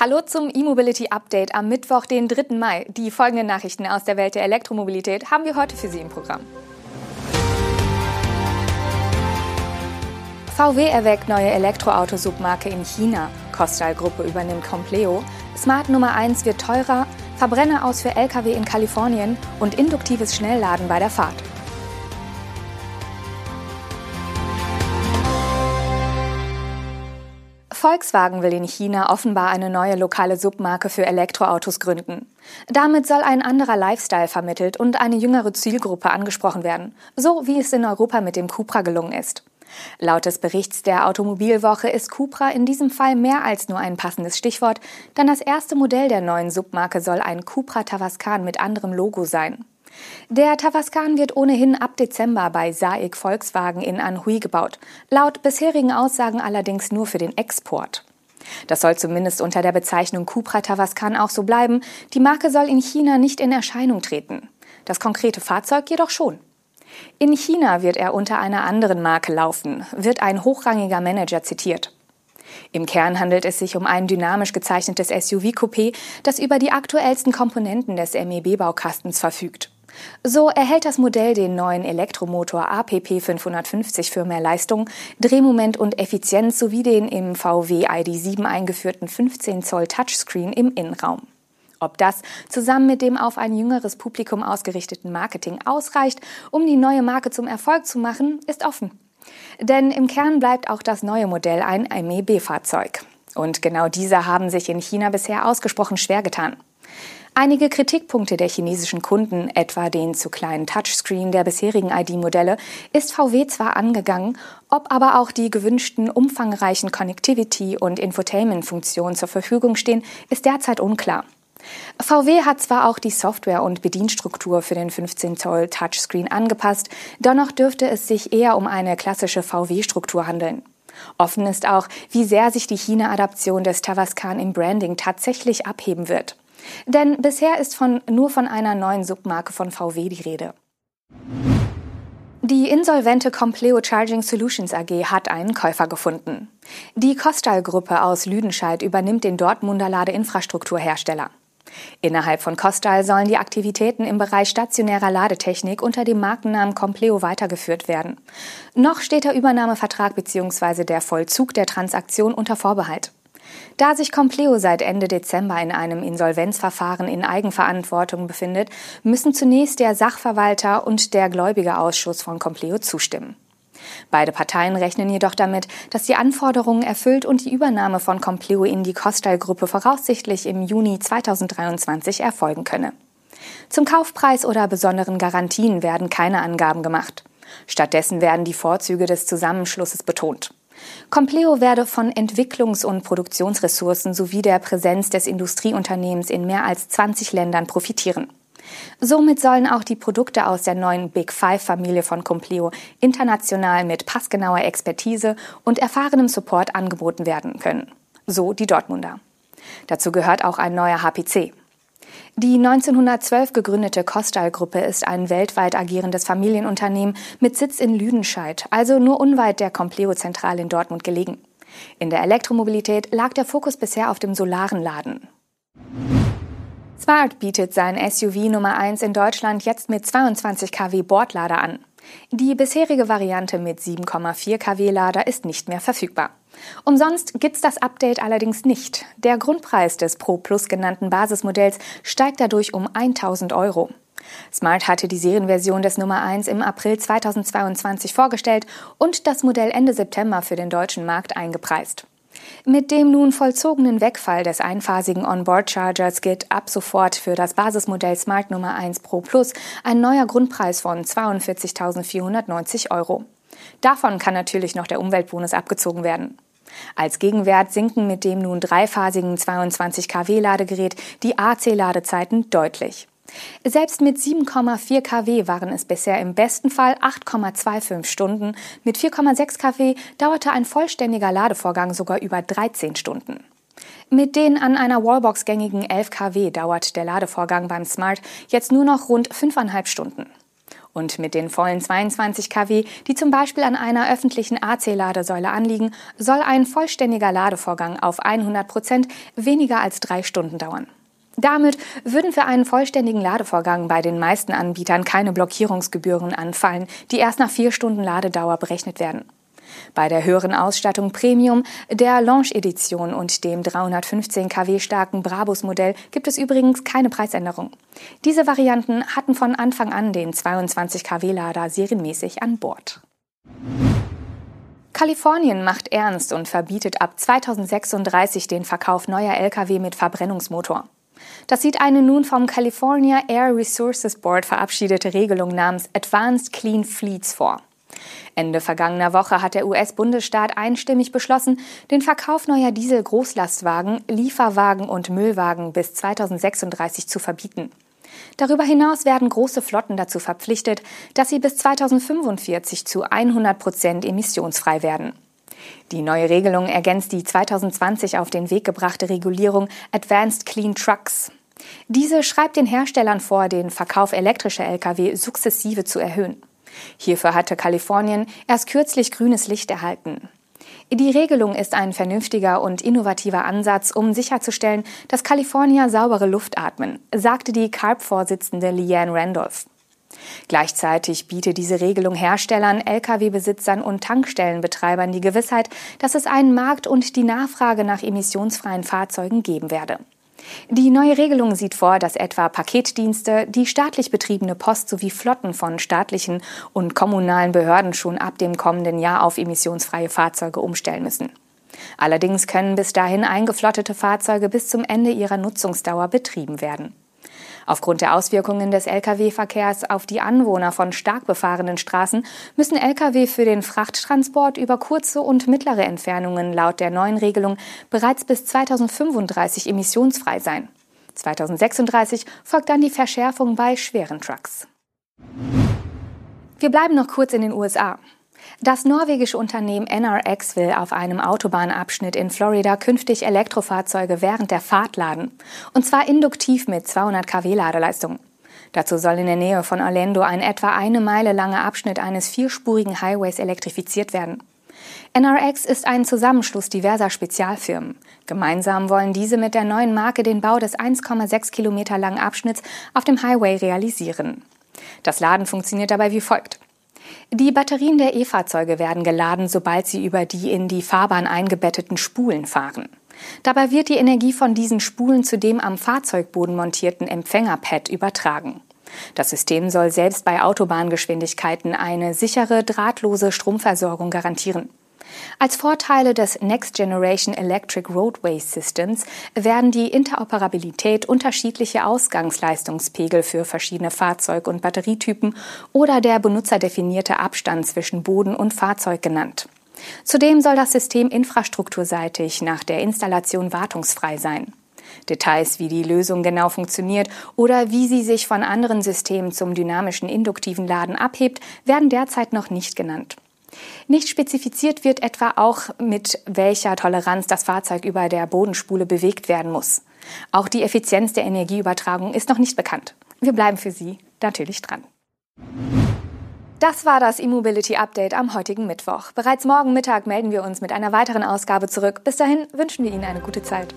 Hallo zum E-Mobility Update am Mittwoch, den 3. Mai. Die folgenden Nachrichten aus der Welt der Elektromobilität haben wir heute für Sie im Programm. VW erweckt neue Elektroauto-Submarke in China. Costal-Gruppe übernimmt Compleo. Smart Nummer 1 wird teurer. Verbrenner aus für Lkw in Kalifornien und induktives Schnellladen bei der Fahrt. Volkswagen will in China offenbar eine neue lokale Submarke für Elektroautos gründen. Damit soll ein anderer Lifestyle vermittelt und eine jüngere Zielgruppe angesprochen werden, so wie es in Europa mit dem Cupra gelungen ist. Laut des Berichts der Automobilwoche ist Cupra in diesem Fall mehr als nur ein passendes Stichwort, denn das erste Modell der neuen Submarke soll ein Cupra Tavascan mit anderem Logo sein. Der Tavascan wird ohnehin ab Dezember bei SAIC Volkswagen in Anhui gebaut, laut bisherigen Aussagen allerdings nur für den Export. Das soll zumindest unter der Bezeichnung Cupra Tavascan auch so bleiben. Die Marke soll in China nicht in Erscheinung treten. Das konkrete Fahrzeug jedoch schon. In China wird er unter einer anderen Marke laufen, wird ein hochrangiger Manager zitiert. Im Kern handelt es sich um ein dynamisch gezeichnetes SUV-Coupé, das über die aktuellsten Komponenten des MEB-Baukastens verfügt. So erhält das Modell den neuen Elektromotor APP 550 für mehr Leistung, Drehmoment und Effizienz sowie den im VW ID7 eingeführten 15 Zoll Touchscreen im Innenraum. Ob das zusammen mit dem auf ein jüngeres Publikum ausgerichteten Marketing ausreicht, um die neue Marke zum Erfolg zu machen, ist offen. Denn im Kern bleibt auch das neue Modell ein MEB-Fahrzeug. Und genau diese haben sich in China bisher ausgesprochen schwer getan. Einige Kritikpunkte der chinesischen Kunden, etwa den zu kleinen Touchscreen der bisherigen ID-Modelle, ist VW zwar angegangen, ob aber auch die gewünschten umfangreichen Connectivity- und Infotainment-Funktionen zur Verfügung stehen, ist derzeit unklar. VW hat zwar auch die Software und Bedienstruktur für den 15 Zoll Touchscreen angepasst, dennoch dürfte es sich eher um eine klassische VW-Struktur handeln. Offen ist auch, wie sehr sich die China-Adaption des Tavascan im Branding tatsächlich abheben wird. Denn bisher ist von, nur von einer neuen Submarke von VW die Rede. Die insolvente Compleo Charging Solutions AG hat einen Käufer gefunden. Die Kostal-Gruppe aus Lüdenscheid übernimmt den Dortmunder Ladeinfrastrukturhersteller. Innerhalb von Kostal sollen die Aktivitäten im Bereich stationärer Ladetechnik unter dem Markennamen Compleo weitergeführt werden. Noch steht der Übernahmevertrag bzw. der Vollzug der Transaktion unter Vorbehalt. Da sich Compleo seit Ende Dezember in einem Insolvenzverfahren in Eigenverantwortung befindet, müssen zunächst der Sachverwalter und der Gläubigerausschuss von Compleo zustimmen. Beide Parteien rechnen jedoch damit, dass die Anforderungen erfüllt und die Übernahme von Compleo in die Costal-Gruppe voraussichtlich im Juni 2023 erfolgen könne. Zum Kaufpreis oder besonderen Garantien werden keine Angaben gemacht. Stattdessen werden die Vorzüge des Zusammenschlusses betont. Compleo werde von Entwicklungs- und Produktionsressourcen sowie der Präsenz des Industrieunternehmens in mehr als 20 Ländern profitieren. Somit sollen auch die Produkte aus der neuen Big Five-Familie von Compleo international mit passgenauer Expertise und erfahrenem Support angeboten werden können. So die Dortmunder. Dazu gehört auch ein neuer HPC. Die 1912 gegründete Kostal-Gruppe ist ein weltweit agierendes Familienunternehmen mit Sitz in Lüdenscheid, also nur unweit der Compleo-Zentrale in Dortmund gelegen. In der Elektromobilität lag der Fokus bisher auf dem solaren Laden. Smart bietet sein SUV Nummer 1 in Deutschland jetzt mit 22 kW Bordlader an. Die bisherige Variante mit 7,4 kW Lader ist nicht mehr verfügbar. Umsonst gibt's das Update allerdings nicht. Der Grundpreis des Pro Plus genannten Basismodells steigt dadurch um 1000 Euro. Smart hatte die Serienversion des Nummer 1 im April 2022 vorgestellt und das Modell Ende September für den deutschen Markt eingepreist. Mit dem nun vollzogenen Wegfall des einphasigen Onboard-Chargers gilt ab sofort für das Basismodell Smart Nummer 1 Pro Plus ein neuer Grundpreis von 42.490 Euro. Davon kann natürlich noch der Umweltbonus abgezogen werden. Als Gegenwert sinken mit dem nun dreiphasigen 22 kW Ladegerät die AC-Ladezeiten deutlich. Selbst mit 7,4 kW waren es bisher im besten Fall 8,25 Stunden. Mit 4,6 kW dauerte ein vollständiger Ladevorgang sogar über 13 Stunden. Mit den an einer Wallbox gängigen 11 kW dauert der Ladevorgang beim Smart jetzt nur noch rund 5,5 Stunden. Und mit den vollen 22 kW, die zum Beispiel an einer öffentlichen AC-Ladesäule anliegen, soll ein vollständiger Ladevorgang auf 100 Prozent weniger als drei Stunden dauern. Damit würden für einen vollständigen Ladevorgang bei den meisten Anbietern keine Blockierungsgebühren anfallen, die erst nach vier Stunden Ladedauer berechnet werden. Bei der höheren Ausstattung Premium, der Launch-Edition und dem 315 kW starken Brabus-Modell gibt es übrigens keine Preisänderung. Diese Varianten hatten von Anfang an den 22 kW-Lader serienmäßig an Bord. Kalifornien macht ernst und verbietet ab 2036 den Verkauf neuer Lkw mit Verbrennungsmotor. Das sieht eine nun vom California Air Resources Board verabschiedete Regelung namens Advanced Clean Fleets vor. Ende vergangener Woche hat der US-Bundesstaat einstimmig beschlossen, den Verkauf neuer Diesel-Großlastwagen, Lieferwagen und Müllwagen bis 2036 zu verbieten. Darüber hinaus werden große Flotten dazu verpflichtet, dass sie bis 2045 zu 100 Prozent emissionsfrei werden. Die neue Regelung ergänzt die 2020 auf den Weg gebrachte Regulierung Advanced Clean Trucks. Diese schreibt den Herstellern vor, den Verkauf elektrischer Lkw sukzessive zu erhöhen. Hierfür hatte Kalifornien erst kürzlich grünes Licht erhalten. Die Regelung ist ein vernünftiger und innovativer Ansatz, um sicherzustellen, dass Kalifornier saubere Luft atmen, sagte die CARB-Vorsitzende Leanne Randolph. Gleichzeitig bietet diese Regelung Herstellern, Lkw-Besitzern und Tankstellenbetreibern die Gewissheit, dass es einen Markt und die Nachfrage nach emissionsfreien Fahrzeugen geben werde. Die neue Regelung sieht vor, dass etwa Paketdienste, die staatlich betriebene Post sowie Flotten von staatlichen und kommunalen Behörden schon ab dem kommenden Jahr auf emissionsfreie Fahrzeuge umstellen müssen. Allerdings können bis dahin eingeflottete Fahrzeuge bis zum Ende ihrer Nutzungsdauer betrieben werden. Aufgrund der Auswirkungen des Lkw-Verkehrs auf die Anwohner von stark befahrenen Straßen müssen Lkw für den Frachttransport über kurze und mittlere Entfernungen laut der neuen Regelung bereits bis 2035 emissionsfrei sein. 2036 folgt dann die Verschärfung bei schweren Trucks. Wir bleiben noch kurz in den USA. Das norwegische Unternehmen NRX will auf einem Autobahnabschnitt in Florida künftig Elektrofahrzeuge während der Fahrt laden. Und zwar induktiv mit 200 kW Ladeleistung. Dazu soll in der Nähe von Orlando ein etwa eine Meile langer Abschnitt eines vierspurigen Highways elektrifiziert werden. NRX ist ein Zusammenschluss diverser Spezialfirmen. Gemeinsam wollen diese mit der neuen Marke den Bau des 1,6 Kilometer langen Abschnitts auf dem Highway realisieren. Das Laden funktioniert dabei wie folgt. Die Batterien der E-Fahrzeuge werden geladen, sobald sie über die in die Fahrbahn eingebetteten Spulen fahren. Dabei wird die Energie von diesen Spulen zu dem am Fahrzeugboden montierten Empfängerpad übertragen. Das System soll selbst bei Autobahngeschwindigkeiten eine sichere, drahtlose Stromversorgung garantieren. Als Vorteile des Next Generation Electric Roadway Systems werden die Interoperabilität, unterschiedliche Ausgangsleistungspegel für verschiedene Fahrzeug- und Batterietypen oder der benutzerdefinierte Abstand zwischen Boden und Fahrzeug genannt. Zudem soll das System infrastrukturseitig nach der Installation wartungsfrei sein. Details, wie die Lösung genau funktioniert oder wie sie sich von anderen Systemen zum dynamischen induktiven Laden abhebt, werden derzeit noch nicht genannt. Nicht spezifiziert wird etwa auch, mit welcher Toleranz das Fahrzeug über der Bodenspule bewegt werden muss. Auch die Effizienz der Energieübertragung ist noch nicht bekannt. Wir bleiben für Sie natürlich dran. Das war das E-Mobility Update am heutigen Mittwoch. Bereits morgen Mittag melden wir uns mit einer weiteren Ausgabe zurück. Bis dahin wünschen wir Ihnen eine gute Zeit.